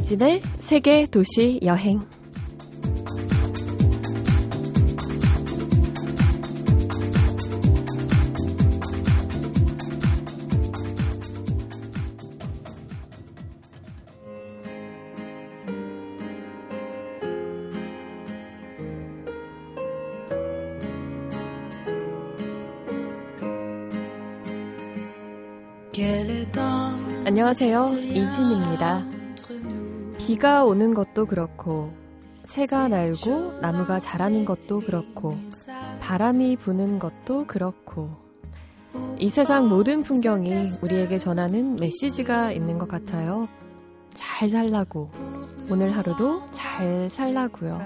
이진의 세계 도시 여행. 안녕하세요. 이진입니다. 비가 오는 것도 그렇고, 새가 날고 나무가 자라는 것도 그렇고, 바람이 부는 것도 그렇고, 이 세상 모든 풍경이 우리에게 전하는 메시지가 있는 것 같아요. 잘 살라고, 오늘 하루도 잘 살라고요.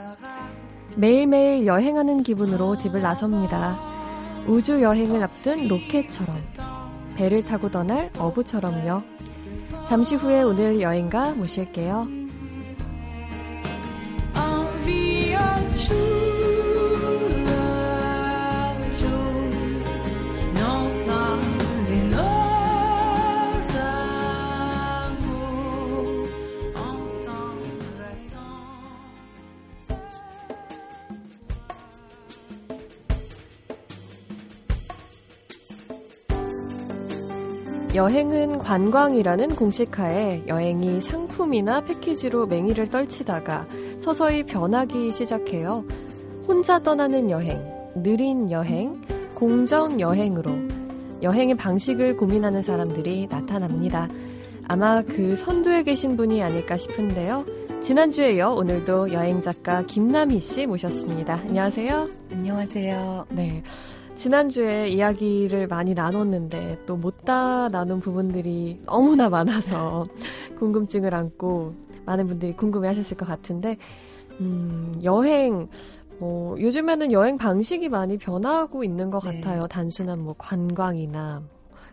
매일매일 여행하는 기분으로 집을 나섭니다. 우주 여행을 앞둔 로켓처럼, 배를 타고 떠날 어부처럼요. 잠시 후에 오늘 여행가 모실게요. 여행은 관광이라는 공식하에 여행이 상품이나 패키지로 맹위를 떨치다가 서서히 변하기 시작해요. 혼자 떠나는 여행, 느린 여행, 공정 여행으로 여행의 방식을 고민하는 사람들이 나타납니다. 아마 그 선두에 계신 분이 아닐까 싶은데요. 지난주에 이어 오늘도 여행 작가 김남희 씨 모셨습니다. 안녕하세요. 안녕하세요. 네. 지난주에 이야기를 많이 나눴는데 또 못다 나눈 부분들이 너무나 많아서 궁금증을 안고 많은 분들이 궁금해 하셨을 것 같은데, 음, 여행, 뭐, 요즘에는 여행 방식이 많이 변하고 있는 것 네. 같아요. 단순한 뭐 관광이나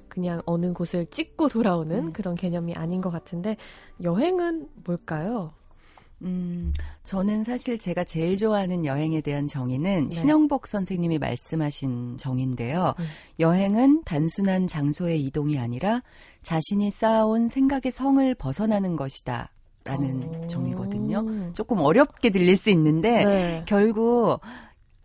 그냥 어느 곳을 찍고 돌아오는 음. 그런 개념이 아닌 것 같은데, 여행은 뭘까요? 음, 저는 사실 제가 제일 좋아하는 여행에 대한 정의는 네. 신영복 선생님이 말씀하신 정의인데요. 음. 여행은 단순한 장소의 이동이 아니라 자신이 쌓아온 생각의 성을 벗어나는 것이다. 라는 오. 정의거든요. 조금 어렵게 들릴 수 있는데 네. 결국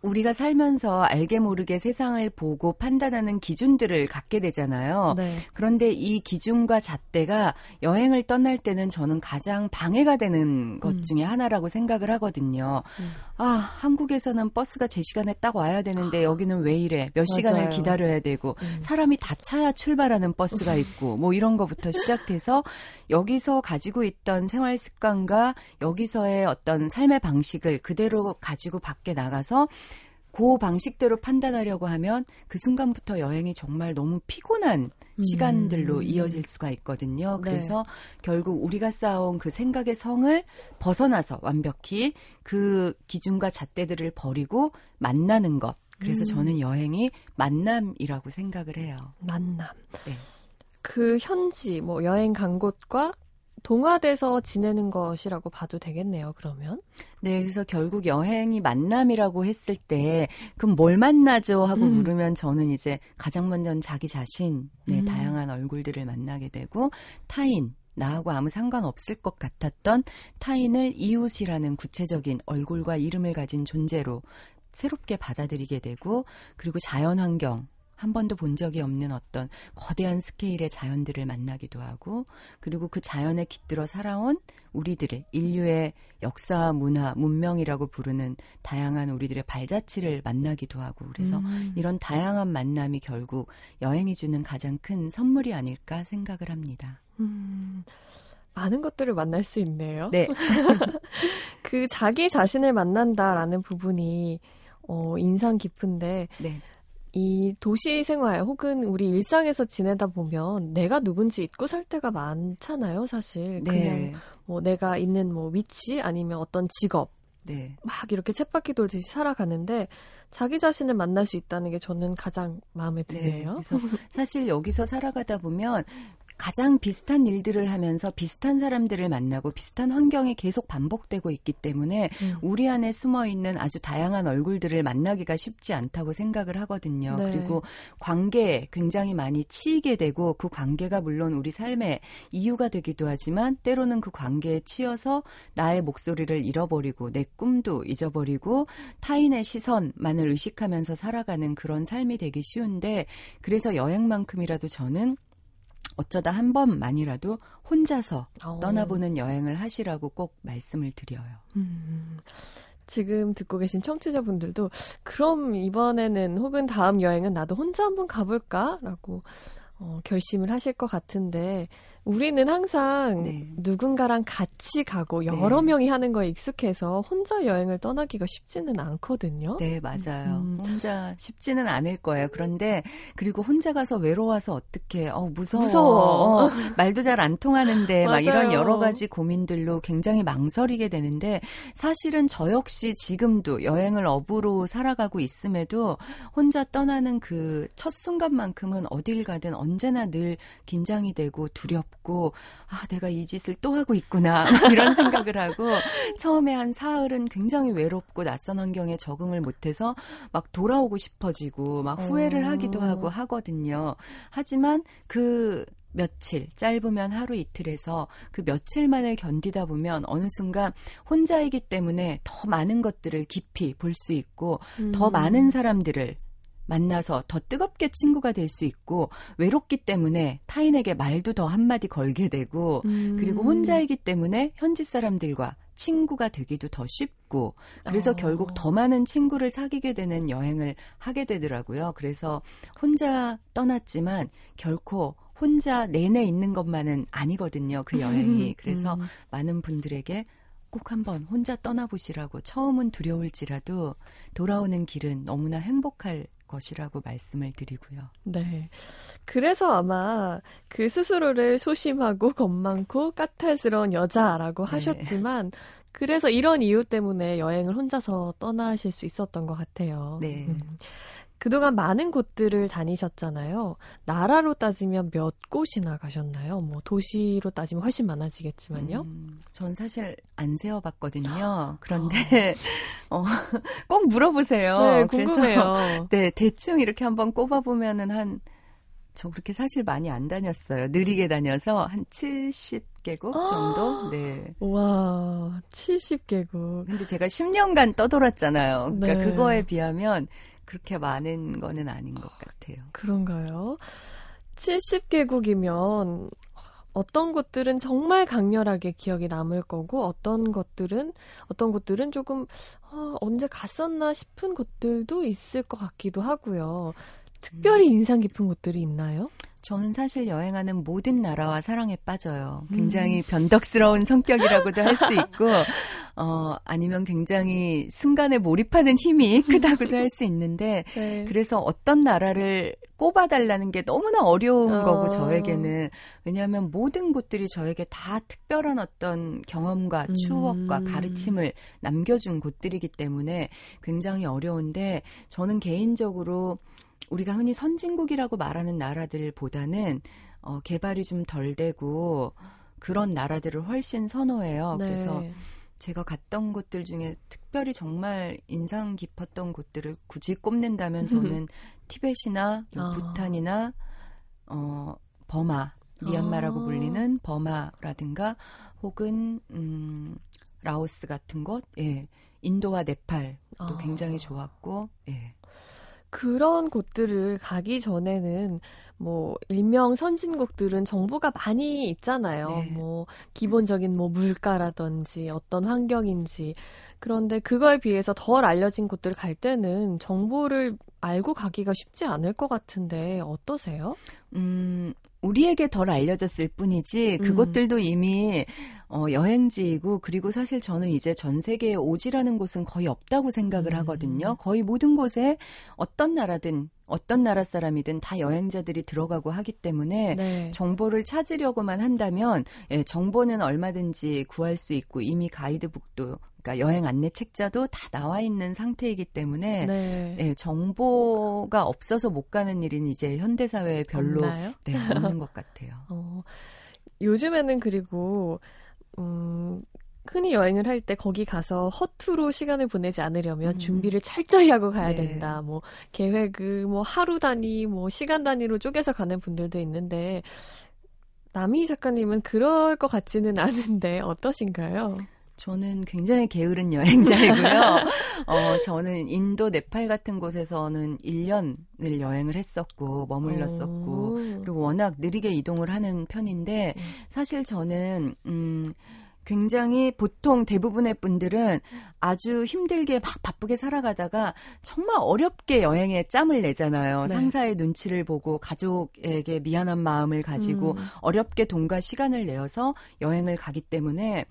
우리가 살면서 알게 모르게 세상을 보고 판단하는 기준들을 갖게 되잖아요. 네. 그런데 이 기준과 잣대가 여행을 떠날 때는 저는 가장 방해가 되는 것 음. 중에 하나라고 생각을 하거든요. 음. 아, 한국에서는 버스가 제 시간에 딱 와야 되는데 여기는 왜 이래? 몇 시간을 기다려야 되고 음. 사람이 다 차야 출발하는 버스가 있고 뭐 이런 거부터 시작해서 여기서 가지고 있던 생활 습관과 여기서의 어떤 삶의 방식을 그대로 가지고 밖에 나가서 그 방식대로 판단하려고 하면 그 순간부터 여행이 정말 너무 피곤한 음. 시간들로 이어질 수가 있거든요. 네. 그래서 결국 우리가 쌓아온 그 생각의 성을 벗어나서 완벽히 그 기준과 잣대들을 버리고 만나는 것. 그래서 음. 저는 여행이 만남이라고 생각을 해요. 만남. 네. 그 현지, 뭐 여행 간 곳과 동화돼서 지내는 것이라고 봐도 되겠네요, 그러면? 네, 그래서 결국 여행이 만남이라고 했을 때, 그럼 뭘 만나죠? 하고 음. 물으면 저는 이제 가장 먼저는 자기 자신, 네, 음. 다양한 얼굴들을 만나게 되고, 타인, 나하고 아무 상관없을 것 같았던 타인을 이웃이라는 구체적인 얼굴과 이름을 가진 존재로 새롭게 받아들이게 되고, 그리고 자연 환경, 한 번도 본 적이 없는 어떤 거대한 스케일의 자연들을 만나기도 하고 그리고 그 자연에 깃들어 살아온 우리들을 인류의 역사, 문화, 문명이라고 부르는 다양한 우리들의 발자취를 만나기도 하고 그래서 음. 이런 다양한 만남이 결국 여행이 주는 가장 큰 선물이 아닐까 생각을 합니다. 음. 많은 것들을 만날 수 있네요. 네. 그 자기 자신을 만난다라는 부분이 어, 인상 깊은데 네. 이 도시 생활 혹은 우리 일상에서 지내다 보면 내가 누군지 잊고 살 때가 많잖아요, 사실. 네. 그냥 뭐 내가 있는 뭐 위치 아니면 어떤 직업 네. 막 이렇게 쳇바퀴 돌듯이 살아가는데 자기 자신을 만날 수 있다는 게 저는 가장 마음에 네. 드네요. 네, 그래서 사실 여기서 살아가다 보면 가장 비슷한 일들을 하면서 비슷한 사람들을 만나고 비슷한 환경이 계속 반복되고 있기 때문에 음. 우리 안에 숨어 있는 아주 다양한 얼굴들을 만나기가 쉽지 않다고 생각을 하거든요. 네. 그리고 관계에 굉장히 많이 치이게 되고 그 관계가 물론 우리 삶의 이유가 되기도 하지만 때로는 그 관계에 치여서 나의 목소리를 잃어버리고 내 꿈도 잊어버리고 타인의 시선만을 의식하면서 살아가는 그런 삶이 되기 쉬운데 그래서 여행만큼이라도 저는 어쩌다 한 번만이라도 혼자서 어. 떠나보는 여행을 하시라고 꼭 말씀을 드려요. 음. 지금 듣고 계신 청취자분들도 그럼 이번에는 혹은 다음 여행은 나도 혼자 한번 가볼까라고 어, 결심을 하실 것 같은데 우리는 항상 네. 누군가랑 같이 가고 여러 네. 명이 하는 거에 익숙해서 혼자 여행을 떠나기가 쉽지는 않거든요. 네, 맞아요. 음. 혼자 쉽지는 않을 거예요. 그런데 그리고 혼자 가서 외로워서 어떻게 어 무서워. 무서워. 어, 말도 잘 안 통하는데 막 이런 여러 가지 고민들로 굉장히 망설이게 되는데 사실은 저 역시 지금도 여행을 업으로 살아가고 있음에도 혼자 떠나는 그 첫 순간만큼은 어딜 가든 언제나 늘 긴장이 되고 두렵고 있고 아 내가 이 짓을 또 하고 있구나 이런 생각을 하고 처음에 한 사흘은 굉장히 외롭고 낯선 환경에 적응을 못해서 막 돌아오고 싶어지고 막 후회를 어. 하기도 하고 하거든요. 하지만 그 며칠, 짧으면 하루 이틀에서 그 며칠만을 견디다 보면 어느 순간 혼자이기 때문에 더 많은 것들을 깊이 볼 수 있고 음. 더 많은 사람들을 만나서 더 뜨겁게 친구가 될 수 있고 외롭기 때문에 타인에게 말도 더 한마디 걸게 되고 음. 그리고 혼자이기 때문에 현지 사람들과 친구가 되기도 더 쉽고 그래서 어. 결국 더 많은 친구를 사귀게 되는 여행을 하게 되더라고요. 그래서 혼자 떠났지만 결코 혼자 내내 있는 것만은 아니거든요. 그 여행이. 그래서 음. 많은 분들에게 꼭 한번 혼자 떠나보시라고 처음은 두려울지라도 돌아오는 길은 너무나 행복할 것이라고 말씀을 드리고요. 네. 그래서 아마 그 스스로를 소심하고 겁 많고 까탈스러운 여자라고 네. 하셨지만 그래서 이런 이유 때문에 여행을 혼자서 떠나실 수 있었던 것 같아요. 네. 음. 그동안 많은 곳들을 다니셨잖아요. 나라로 따지면 몇 곳이나 가셨나요? 뭐 도시로 따지면 훨씬 많아지겠지만요. 음, 전 사실 안 세어봤거든요. 그런데 어, 꼭 물어보세요. 네, 궁금해요. 네, 대충 이렇게 한번 꼽아보면은 한 저 그렇게 사실 많이 안 다녔어요. 느리게 다녀서 한 70개국 정도? 네. 와, 70개국. 근데 제가 10년간 떠돌았잖아요. 그러니까 네. 그거에 비하면 그렇게 많은 거는 아닌 것 같아요. 그런가요? 70개국이면 어떤 곳들은 정말 강렬하게 기억에 남을 거고 어떤 것들은 어떤 곳들은 조금 어, 언제 갔었나 싶은 곳들도 있을 것 같기도 하고요. 특별히 음. 인상 깊은 곳들이 있나요? 저는 사실 여행하는 모든 나라와 사랑에 빠져요. 굉장히 음. 변덕스러운 성격이라고도 할 수 있고, 어, 아니면 굉장히 순간에 몰입하는 힘이 크다고도 할 수 있는데, 네. 그래서 어떤 나라를 꼽아달라는 게 너무나 어려운 어. 거고, 저에게는. 왜냐하면 모든 곳들이 저에게 다 특별한 어떤 경험과 추억과 음. 가르침을 남겨준 곳들이기 때문에 굉장히 어려운데, 저는 개인적으로 우리가 흔히 선진국이라고 말하는 나라들보다는 어, 개발이 좀 덜 되고 그런 나라들을 훨씬 선호해요. 네. 그래서 제가 갔던 곳들 중에 특별히 정말 인상 깊었던 곳들을 굳이 꼽는다면 저는 티벳이나 뭐 아. 부탄이나 어 버마 미얀마라고 아. 불리는 버마라든가 혹은 음 라오스 같은 곳, 예. 인도와 네팔도 아. 굉장히 좋았고, 예. 그런 곳들을 가기 전에는 뭐 일명 선진국들은 정보가 많이 있잖아요. 네. 뭐 기본적인 뭐 물가라든지 어떤 환경인지 그런데 그거에 비해서 덜 알려진 곳들 갈 때는 정보를 알고 가기가 쉽지 않을 것 같은데 어떠세요? 음, 우리에게 덜 알려졌을 뿐이지 음. 그곳들도 음. 이미 어, 여행지이고 그리고 사실 저는 이제 전 세계에 오지라는 곳은 거의 없다고 생각을 음. 하거든요. 거의 모든 곳에 어떤 나라든 어떤 나라 사람이든 다 여행자들이 들어가고 하기 때문에 네. 정보를 찾으려고만 한다면 예, 정보는 얼마든지 구할 수 있고 이미 가이드북도 그러니까 여행 안내 책자도 다 나와 있는 상태이기 때문에 네. 예, 정보가 없어서 못 가는 일은 이제 현대 사회에 별로 네, 없는 것 같아요. 어, 요즘에는 그리고 음, 흔히 여행을 할 때 거기 가서 허투루 시간을 보내지 않으려면 음. 준비를 철저히 하고 가야 네. 된다. 뭐 계획을 뭐 하루 단위, 뭐 시간 단위로 쪼개서 가는 분들도 있는데 남희 작가님은 그럴 것 같지는 않은데 어떠신가요? 저는 굉장히 게으른 여행자이고요. 어, 저는 인도, 네팔 같은 곳에서는 1년을 여행을 했었고, 머물렀었고, 오. 그리고 워낙 느리게 이동을 하는 편인데, 음. 사실 저는, 음, 굉장히 보통 대부분의 분들은 아주 힘들게 막 바쁘게 살아가다가 정말 어렵게 여행에 짬을 내잖아요. 네. 상사의 눈치를 보고 가족에게 미안한 마음을 가지고 음. 어렵게 돈과 시간을 내어서 여행을 가기 때문에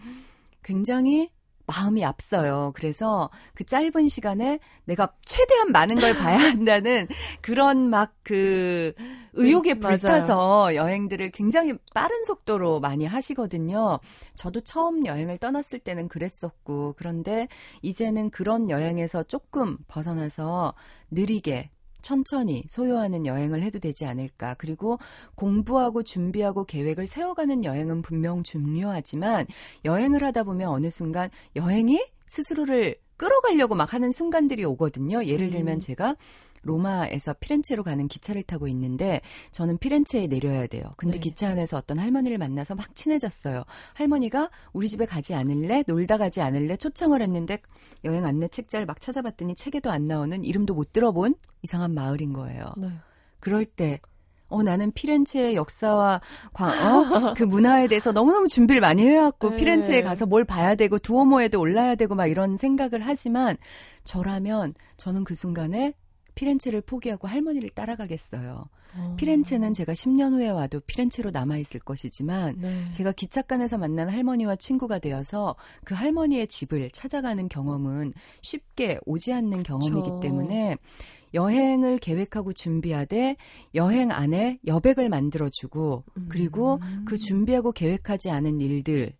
굉장히 마음이 앞서요. 그래서 그 짧은 시간에 내가 최대한 많은 걸 봐야 한다는 그런 막 그 의욕에 음, 불타서 여행들을 굉장히 빠른 속도로 많이 하시거든요. 저도 처음 여행을 떠났을 때는 그랬었고, 그런데 이제는 그런 여행에서 조금 벗어나서 느리게 천천히 소요하는 여행을 해도 되지 않을까. 그리고 공부하고 준비하고 계획을 세워가는 여행은 분명 중요하지만 여행을 하다 보면 어느 순간 여행이 스스로를 끌어가려고 막 하는 순간들이 오거든요. 예를 들면 음. 제가 로마에서 피렌체로 가는 기차를 타고 있는데 저는 피렌체에 내려야 돼요. 근데 네. 기차 안에서 어떤 할머니를 만나서 막 친해졌어요. 할머니가 우리 집에 가지 않을래? 놀다 가지 않을래? 초청을 했는데 여행 안내 책자를 막 찾아봤더니 책에도 안 나오는 이름도 못 들어본 이상한 마을인 거예요. 네. 그럴 때 어, 나는 피렌체의 역사와 과, 어, 그 문화에 대해서 너무너무 준비를 많이 해왔고, 네. 피렌체에 가서 뭘 봐야 되고, 두오모에도 올라야 되고, 막 이런 생각을 하지만, 저라면, 저는 그 순간에 피렌체를 포기하고 할머니를 따라가겠어요. 어. 피렌체는 제가 10년 후에 와도 피렌체로 남아있을 것이지만 네. 제가 기찻간에서 만난 할머니와 친구가 되어서 그 할머니의 집을 찾아가는 경험은 쉽게 오지 않는 그쵸. 경험이기 때문에 여행을 계획하고 준비하되 여행 안에 여백을 만들어주고 음. 그리고 그 준비하고 계획하지 않은 일들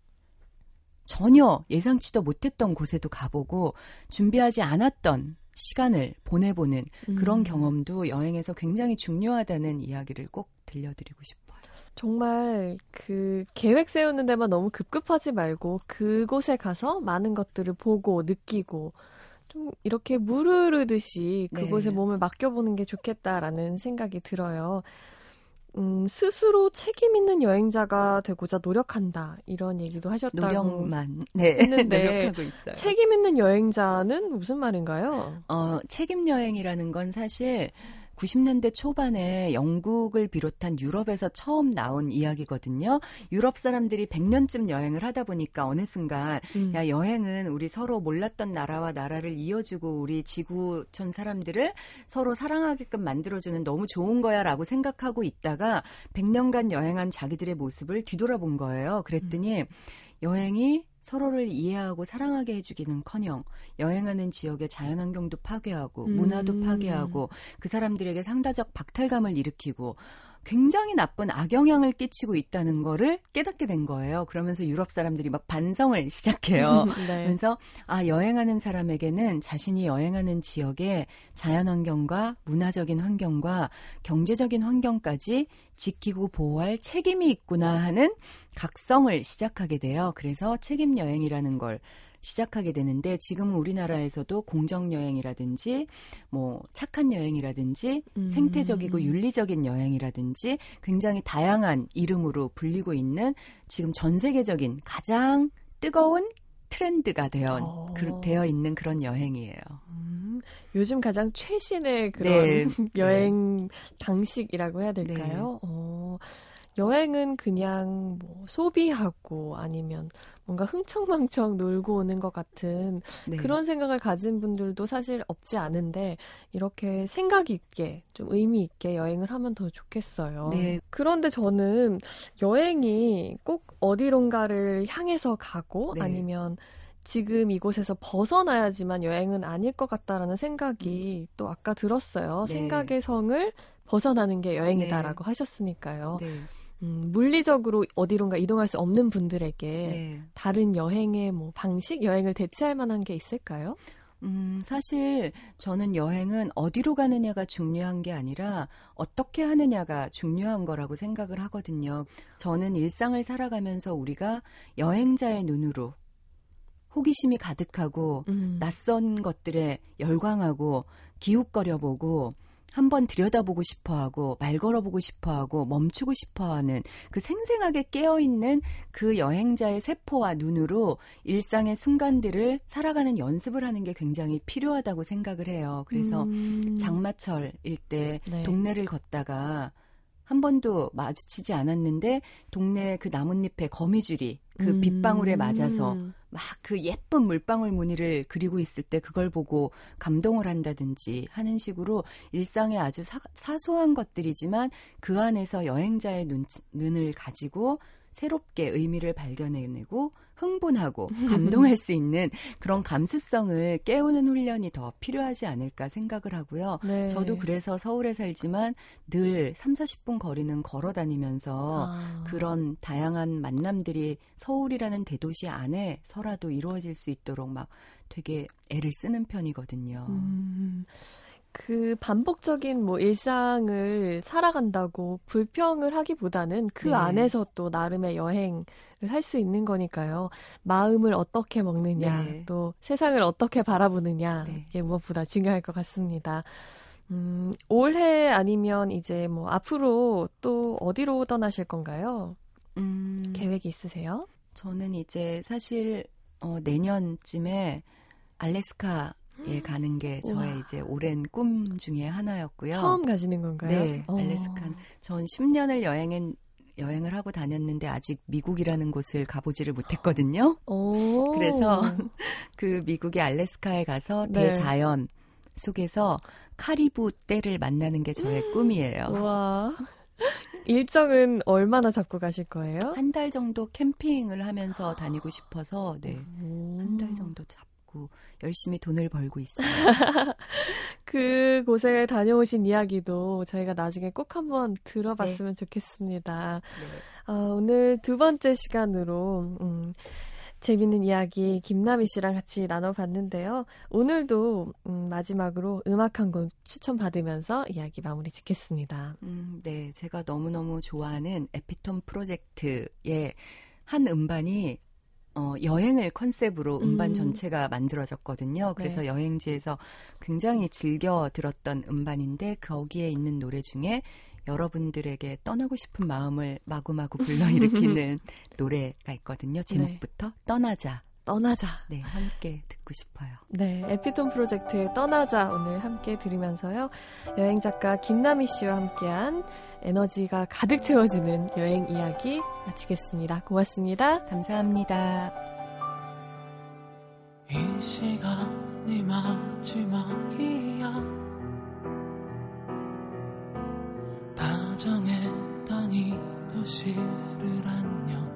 전혀 예상치도 못했던 곳에도 가보고 준비하지 않았던 시간을 보내보는 그런 음. 경험도 여행에서 굉장히 중요하다는 이야기를 꼭 들려드리고 싶어요. 정말 그 계획 세우는 데만 너무 급급하지 말고 그곳에 가서 많은 것들을 보고 느끼고 좀 이렇게 물 흐르듯이 그곳에 네. 몸을 맡겨보는 게 좋겠다라는 생각이 들어요. 음, 스스로 책임 있는 여행자가 되고자 노력한다 이런 얘기도 하셨다고 노력만 네 했는데 노력하고 있어요. 책임 있는 여행자는 무슨 말인가요? 어, 책임 여행이라는 건 사실 90년대 초반에 영국을 비롯한 유럽에서 처음 나온 이야기거든요. 유럽 사람들이 100년쯤 여행을 하다 보니까 어느 순간 음. 야 여행은 우리 서로 몰랐던 나라와 나라를 이어주고 우리 지구촌 사람들을 서로 사랑하게끔 만들어주는 너무 좋은 거야라고 생각하고 있다가 100년간 여행한 자기들의 모습을 뒤돌아본 거예요. 그랬더니 음. 여행이 서로를 이해하고 사랑하게 해주기는커녕 여행하는 지역의 자연환경도 파괴하고 음. 문화도 파괴하고 그 사람들에게 상다적 박탈감을 일으키고 굉장히 나쁜 악영향을 끼치고 있다는 거를 깨닫게 된 거예요. 그러면서 유럽 사람들이 막 반성을 시작해요. 네. 그래서 아 여행하는 사람에게는 자신이 여행하는 지역의 자연 환경과 문화적인 환경과 경제적인 환경까지 지키고 보호할 책임이 있구나 하는 각성을 시작하게 돼요. 그래서 책임 여행이라는 걸 시작하게 되는데 지금은 우리나라에서도 공정 여행이라든지 뭐 착한 여행이라든지 음. 생태적이고 윤리적인 여행이라든지 굉장히 다양한 이름으로 불리고 있는 지금 전 세계적인 가장 뜨거운 트렌드가 되어 어. 그, 되어 있는 그런 여행이에요. 음, 요즘 가장 최신의 그런 네. 여행 네. 방식이라고 해야 될까요? 네. 어. 여행은 그냥 뭐 소비하고 아니면 뭔가 흥청망청 놀고 오는 것 같은 네. 그런 생각을 가진 분들도 사실 없지 않은데 이렇게 생각 있게 좀 의미 있게 여행을 하면 더 좋겠어요. 네. 그런데 저는 여행이 꼭 어디론가를 향해서 가고 네. 아니면 지금 이곳에서 벗어나야지만 여행은 아닐 것 같다라는 생각이 음. 또 아까 들었어요. 네. 생각의 성을 벗어나는 게 여행이다라고 네. 하셨으니까요. 네. 음, 물리적으로 어디론가 이동할 수 없는 분들에게 네. 다른 여행의 뭐 방식, 여행을 대체할 만한 게 있을까요? 음, 사실 저는 여행은 어디로 가느냐가 중요한 게 아니라 어떻게 하느냐가 중요한 거라고 생각을 하거든요. 저는 일상을 살아가면서 우리가 여행자의 눈으로 호기심이 가득하고 음. 낯선 것들에 열광하고 기웃거려 보고 한번 들여다보고 싶어 하고 말 걸어보고 싶어 하고 멈추고 싶어 하는 그 생생하게 깨어있는 그 여행자의 세포와 눈으로 일상의 순간들을 살아가는 연습을 하는 게 굉장히 필요하다고 생각을 해요. 그래서 음. 장마철일 때 네. 동네를 걷다가 한 번도 마주치지 않았는데 동네 그 나뭇잎에 거미줄이 그 음. 빗방울에 맞아서 막 그 예쁜 물방울 무늬를 그리고 있을 때 그걸 보고 감동을 한다든지 하는 식으로 일상의 아주 사, 사소한 것들이지만 그 안에서 여행자의 눈, 눈을 가지고 새롭게 의미를 발견해내고 흥분하고 감동할 수 있는 그런 감수성을 깨우는 훈련이 더 필요하지 않을까 생각을 하고요. 네. 저도 그래서 서울에 살지만 늘 3, 40분 거리는 걸어 다니면서 아. 그런 다양한 만남들이 서울이라는 대도시 안에서라도 이루어질 수 있도록 막 되게 애를 쓰는 편이거든요. 음. 그 반복적인 뭐 일상을 살아간다고 불평을 하기보다는 그 네. 안에서 또 나름의 여행을 할 수 있는 거니까요. 마음을 어떻게 먹느냐, 네. 또 세상을 어떻게 바라보느냐, 네. 이게 무엇보다 중요할 것 같습니다. 음, 올해 아니면 이제 뭐 앞으로 또 어디로 떠나실 건가요? 음, 계획이 있으세요? 저는 이제 사실 어, 내년쯤에 알래스카 예, 가는 게 저의 우와. 이제 오랜 꿈 중에 하나였고요. 처음 가시는 건가요? 네, 어. 알래스카. 전 10년을 여행은 여행을 하고 다녔는데 아직 미국이라는 곳을 가보지를 못했거든요. 오. 그래서 그 미국의 알래스카에 가서 네. 대자연 속에서 카리브 떼를 만나는 게 저의 꿈이에요. 와. 일정은 얼마나 잡고 가실 거예요? 한 달 정도 캠핑을 하면서 다니고 싶어서 네. 한 달 정도 잡고 열심히 돈을 벌고 있어요. 그곳에 다녀오신 이야기도 저희가 나중에 꼭 한번 들어봤으면 네. 좋겠습니다. 네. 어, 오늘 두 번째 시간으로 음, 재밌는 이야기 김나미 씨랑 같이 나눠봤는데요. 오늘도 음, 마지막으로 음악 한 곡 추천받으면서 이야기 마무리 짓겠습니다. 음, 네, 제가 너무너무 좋아하는 에피톤 프로젝트의 한 음반이 어, 여행을 컨셉으로 음반 음. 전체가 만들어졌거든요. 그래서 네. 여행지에서 굉장히 즐겨 들었던 음반인데 거기에 있는 노래 중에 여러분들에게 떠나고 싶은 마음을 마구마구 불러일으키는 노래가 있거든요. 제목부터 네. 떠나자. 떠나자. 네, 함께 듣고 싶어요. 네, 에피톤 프로젝트의 떠나자 오늘 함께 들으면서요. 여행 작가 김나미 씨와 함께한 에너지가 가득 채워지는 여행 이야기 마치겠습니다. 고맙습니다. 감사합니다. 이 시간이 마지막이야. 다정했던 이 도시를 안녕.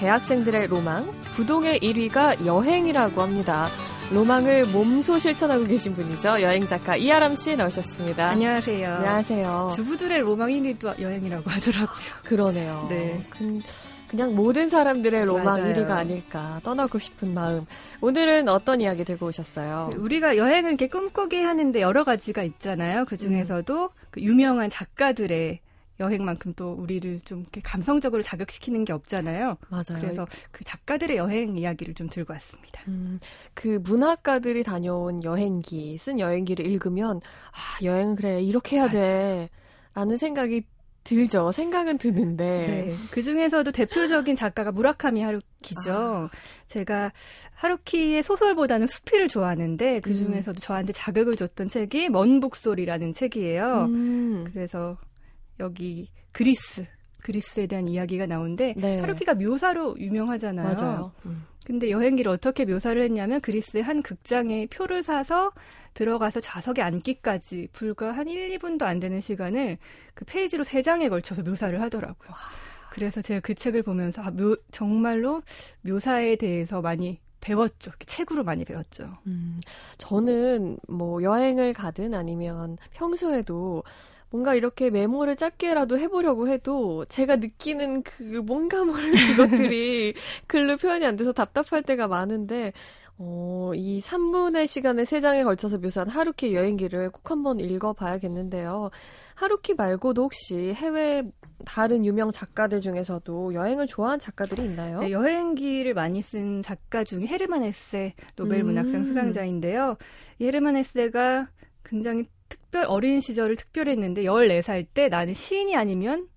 대학생들의 로망, 부동의 1위가 여행이라고 합니다. 로망을 몸소 실천하고 계신 분이죠. 여행 작가 이아람 씨 나오셨습니다. 안녕하세요. 안녕하세요. 주부들의 로망 1위도 여행이라고 하더라고요. 그러네요. 네. 그, 그냥 모든 사람들의 로망 맞아요. 1위가 아닐까 떠나고 싶은 마음. 오늘은 어떤 이야기 들고 오셨어요? 우리가 여행을 이렇게 꿈꾸게 하는데 여러 가지가 있잖아요. 그 중에서도 음. 그 유명한 작가들의 여행만큼 또 우리를 좀 이렇게 감성적으로 자극시키는 게 없잖아요. 맞아요. 그래서 그 작가들의 여행 이야기를 좀 들고 왔습니다. 음, 그 문학가들이 다녀온 여행기, 쓴 여행기를 읽으면 아, 여행은 그래 이렇게 해야 맞아. 돼. 라는 생각이 들죠. 생각은 드는데. 네. 그 중에서도 대표적인 작가가 무라카미 하루키죠. 아. 제가 하루키의 소설보다는 수필을 좋아하는데 그 음. 중에서도 음. 저한테 자극을 줬던 책이 먼 북소리라는 책이에요. 음. 그래서 여기 그리스 그리스에 대한 이야기가 나오는데 네. 하루키가 묘사로 유명하잖아요. 맞아요. 음. 근데 여행기를 어떻게 묘사를 했냐면 그리스의 한 극장에 표를 사서 들어가서 좌석에 앉기까지 불과 한 1, 2분도 안 되는 시간을 그 페이지로 3장에 걸쳐서 묘사를 하더라고요. 그래서 제가 그 책을 보면서 아, 묘, 정말로 묘사에 대해서 많이 배웠죠. 책으로 많이 배웠죠. 음, 저는 뭐 여행을 가든 아니면 평소에도 뭔가 이렇게 메모를 짧게라도 해보려고 해도 제가 느끼는 그 뭔가 모를 그것들이 글로 표현이 안 돼서 답답할 때가 많은데 어, 이 3분의 시간을 3장에 걸쳐서 묘사한 하루키 여행기를 꼭 한번 읽어봐야겠는데요. 하루키 말고도 혹시 해외 다른 유명 작가들 중에서도 여행을 좋아하는 작가들이 있나요? 네, 여행기를 많이 쓴 작가 중에 헤르만 헤세 노벨 음. 문학상 수상자인데요. 헤르만 헤세가 굉장히 특별 어린 시절을 특별했는데 14살 때 나는 시인이 아니면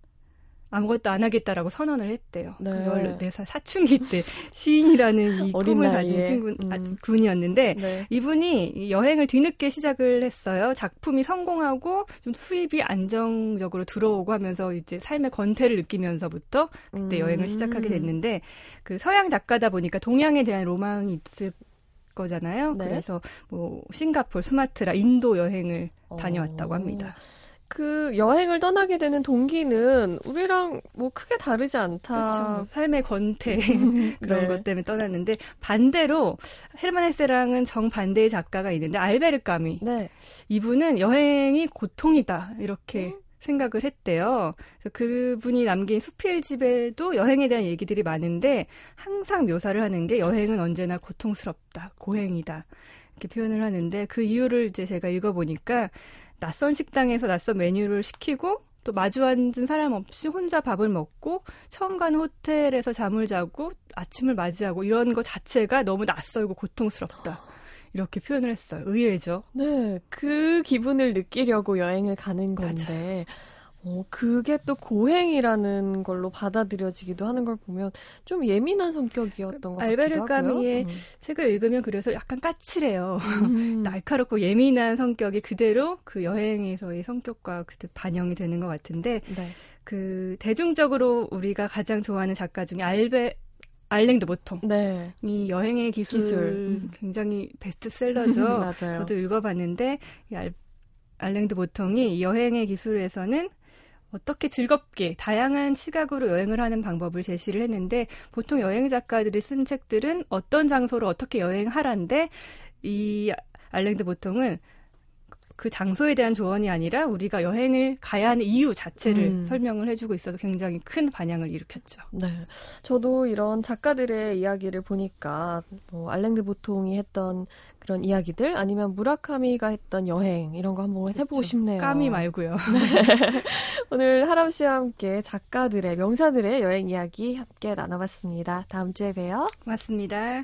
아무것도 안 하겠다라고 선언을 했대요. 네. 그 14살 사춘기 때 시인이라는 이 꿈을 가진 친구 음. 아, 군이었는데 네. 이분이 여행을 뒤늦게 시작을 했어요. 작품이 성공하고 좀 수입이 안정적으로 들어오고 하면서 이제 삶의 권태를 느끼면서부터 그때 음. 여행을 시작하게 됐는데 그 서양 작가다 보니까 동양에 대한 로망이 있을 거잖아요. 네. 그래서 뭐 싱가폴, 수마트라, 인도 여행을 어. 다녀왔다고 합니다. 그 여행을 떠나게 되는 동기는 우리랑 뭐 크게 다르지 않다. 그렇죠. 삶의 권태 그런 네. 것 때문에 떠났는데 반대로 헤르만 헤세랑은 정반대의 작가가 있는데 알베르 까미. 네. 이분은 여행이 고통이다 이렇게 음. 생각을 했대요. 그래서 그분이 남긴 수필 집에도 여행에 대한 얘기들이 많은데 항상 묘사를 하는 게 여행은 언제나 고통스럽다, 고행이다. 이렇게 표현을 하는데 그 이유를 이제 제가 읽어보니까 낯선 식당에서 낯선 메뉴를 시키고 또 마주 앉은 사람 없이 혼자 밥을 먹고 처음 가는 호텔에서 잠을 자고 아침을 맞이하고 이런 것 자체가 너무 낯설고 고통스럽다. 이렇게 표현을 했어요. 의외죠. 네, 그 기분을 느끼려고 여행을 가는 건데. 맞아요. 어, 그게 또 고행이라는 걸로 받아들여지기도 하는 걸 보면 좀 예민한 성격이었던 것 같아요. 알베르 까미의 음. 책을 읽으면 그래서 약간 까칠해요. 음. 날카롭고 예민한 성격이 그대로 그 여행에서의 성격과 그대 반영이 되는 것 같은데 네. 그 대중적으로 우리가 가장 좋아하는 작가 중에 알베 알랭드 보통. 네. 이 여행의 기술, 기술. 음. 굉장히 베스트셀러죠. 맞아요. 저도 읽어봤는데 이 알, 알랭드 보통이 여행의 기술에서는 어떻게 즐겁게 다양한 시각으로 여행을 하는 방법을 제시를 했는데 보통 여행 작가들이 쓴 책들은 어떤 장소로 어떻게 여행하란데 이 알랭드 보통은 그 장소에 대한 조언이 아니라 우리가 여행을 가야 하는 이유 자체를 음. 설명을 해주고 있어서 굉장히 큰 반향을 일으켰죠. 네. 저도 이런 작가들의 이야기를 보니까 뭐 알랭드 보통이 했던 그런 이야기들 아니면 무라카미가 했던 여행 이런 거 한번 해보고 그렇죠. 싶네요. 까미 말고요. 네. 오늘 하람 씨와 함께 작가들의 명사들의 여행 이야기 함께 나눠봤습니다. 다음 주에 봬요. 고맙습니다.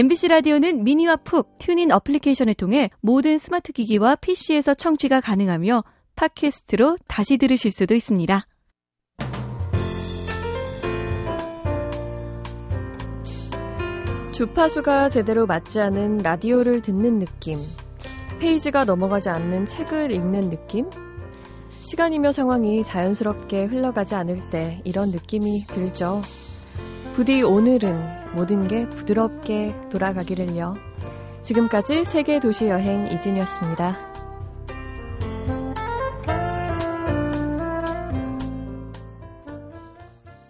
MBC 라디오는 미니와 푹 TuneIn 어플리케이션을 통해 모든 스마트 기기와 PC에서 청취가 가능하며 팟캐스트로 다시 들으실 수도 있습니다. 주파수가 제대로 맞지 않은 라디오를 듣는 느낌. 페이지가 넘어가지 않는 책을 읽는 느낌. 시간이며 상황이 자연스럽게 흘러가지 않을 때 이런 느낌이 들죠. 부디 오늘은 모든 게 부드럽게 돌아가기를요. 지금까지 세계 도시 여행 이진이었습니다.